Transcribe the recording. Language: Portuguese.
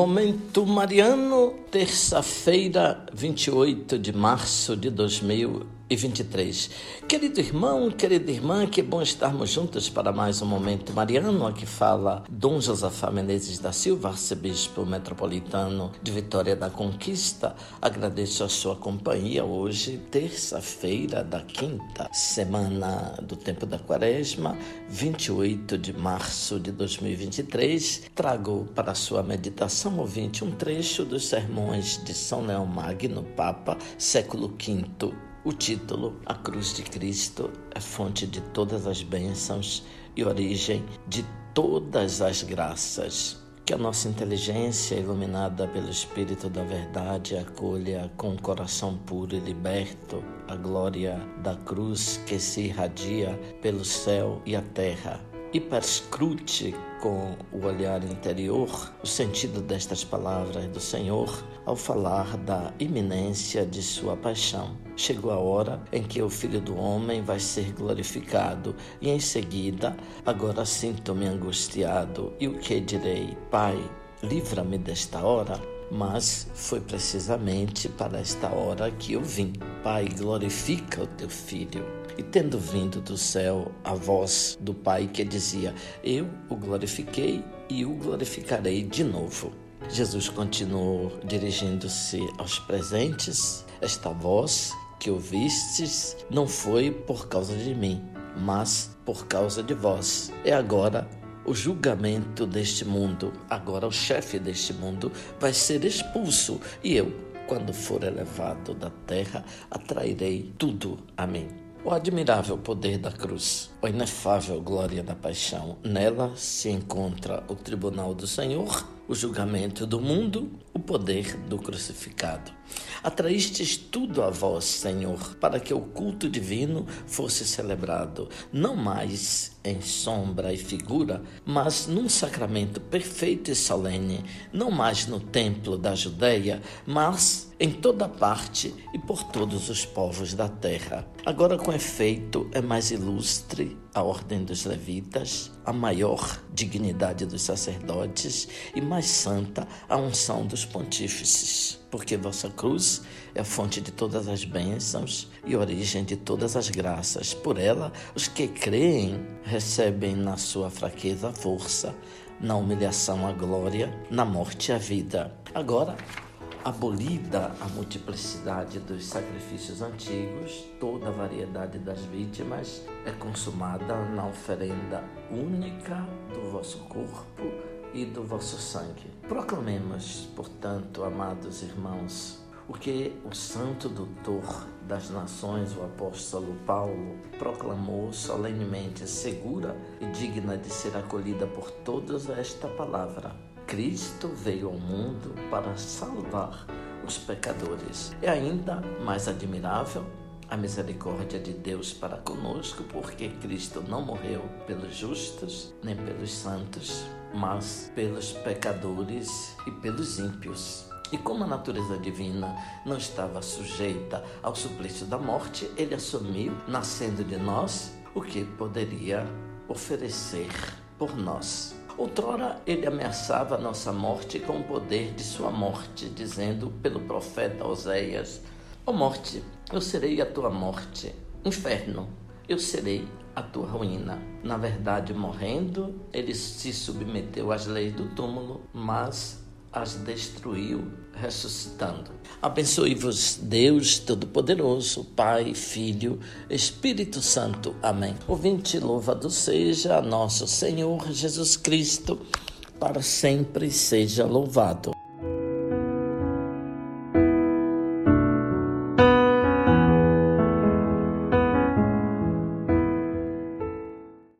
Momento Mariano, terça-feira, 28 de março de 2020 e 23. Querido irmão, querida irmã, que bom estarmos juntos para mais um momento mariano. Aqui fala Dom Josafá Menezes da Silva, arcebispo metropolitano de Vitória da Conquista. Agradeço a sua companhia hoje, terça-feira da quinta semana do tempo da quaresma, 28 de março de 2023. Trago para sua meditação, ouvinte, um trecho dos sermões de São Leão Magno, Papa, século V o título, A Cruz de Cristo, é fonte de todas as bênçãos e origem de todas as graças. Que a nossa inteligência, iluminada pelo Espírito da Verdade, acolha com o coração puro e liberto a glória da cruz que se irradia pelo céu e a terra e perscrute com o olhar interior o sentido destas palavras do Senhor ao falar da iminência de sua paixão. Chegou a hora em que o Filho do Homem vai ser glorificado, e em seguida, agora sinto-me angustiado, e o que direi? Pai, livra-me desta hora. Mas foi precisamente para esta hora que eu vim. Pai, glorifica o teu filho. E tendo vindo do céu a voz do Pai que dizia: Eu o glorifiquei e o glorificarei de novo. Jesus continuou dirigindo-se aos presentes. Esta voz que ouvistes não foi por causa de mim, mas por causa de vós. É agora o julgamento deste mundo. Agora o chefe deste mundo vai ser expulso e eu, quando for elevado da terra, atrairei tudo a mim. O admirável poder da cruz, a inefável glória da paixão, nela se encontra o tribunal do Senhor, o julgamento do mundo, o poder do crucificado. Atraístes tudo a vós, Senhor, para que o culto divino fosse celebrado, não mais em sombra e figura, mas num sacramento perfeito e solene, não mais no templo da Judéia, mas em toda parte e por todos os povos da terra. Agora, com efeito, é mais ilustre a ordem dos levitas, a maior dignidade dos sacerdotes e mais santa a unção dos pontífices, porque vossa cruz é a fonte de todas as bênçãos e origem de todas as graças. Por ela, os que creem recebem na sua fraqueza a força, na humilhação a glória, na morte a vida. Agora, abolida a multiplicidade dos sacrifícios antigos, toda a variedade das vítimas é consumada na oferenda única do vosso corpo e do vosso sangue. Proclamemos, portanto, amados irmãos, o que o santo doutor das nações, o apóstolo Paulo, proclamou solenemente, segura e digna de ser acolhida por todos esta palavra. Cristo veio ao mundo para salvar os pecadores. É ainda mais admirável a misericórdia de Deus para conosco, porque Cristo não morreu pelos justos nem pelos santos, mas pelos pecadores e pelos ímpios. E como a natureza divina não estava sujeita ao suplício da morte, ele assumiu, nascendo de nós, o que poderia oferecer por nós. Outrora ele ameaçava a nossa morte com o poder de sua morte, dizendo pelo profeta Oséias: Ó oh morte, eu serei a tua morte. Inferno, eu serei a tua ruína. Na verdade, morrendo, ele se submeteu às leis do túmulo, mas as destruiu, ressuscitando. Abençoe-vos, Deus Todo-Poderoso, Pai, Filho, Espírito Santo. Amém. Ouvinte, louvado seja nosso Senhor Jesus Cristo, para sempre seja louvado.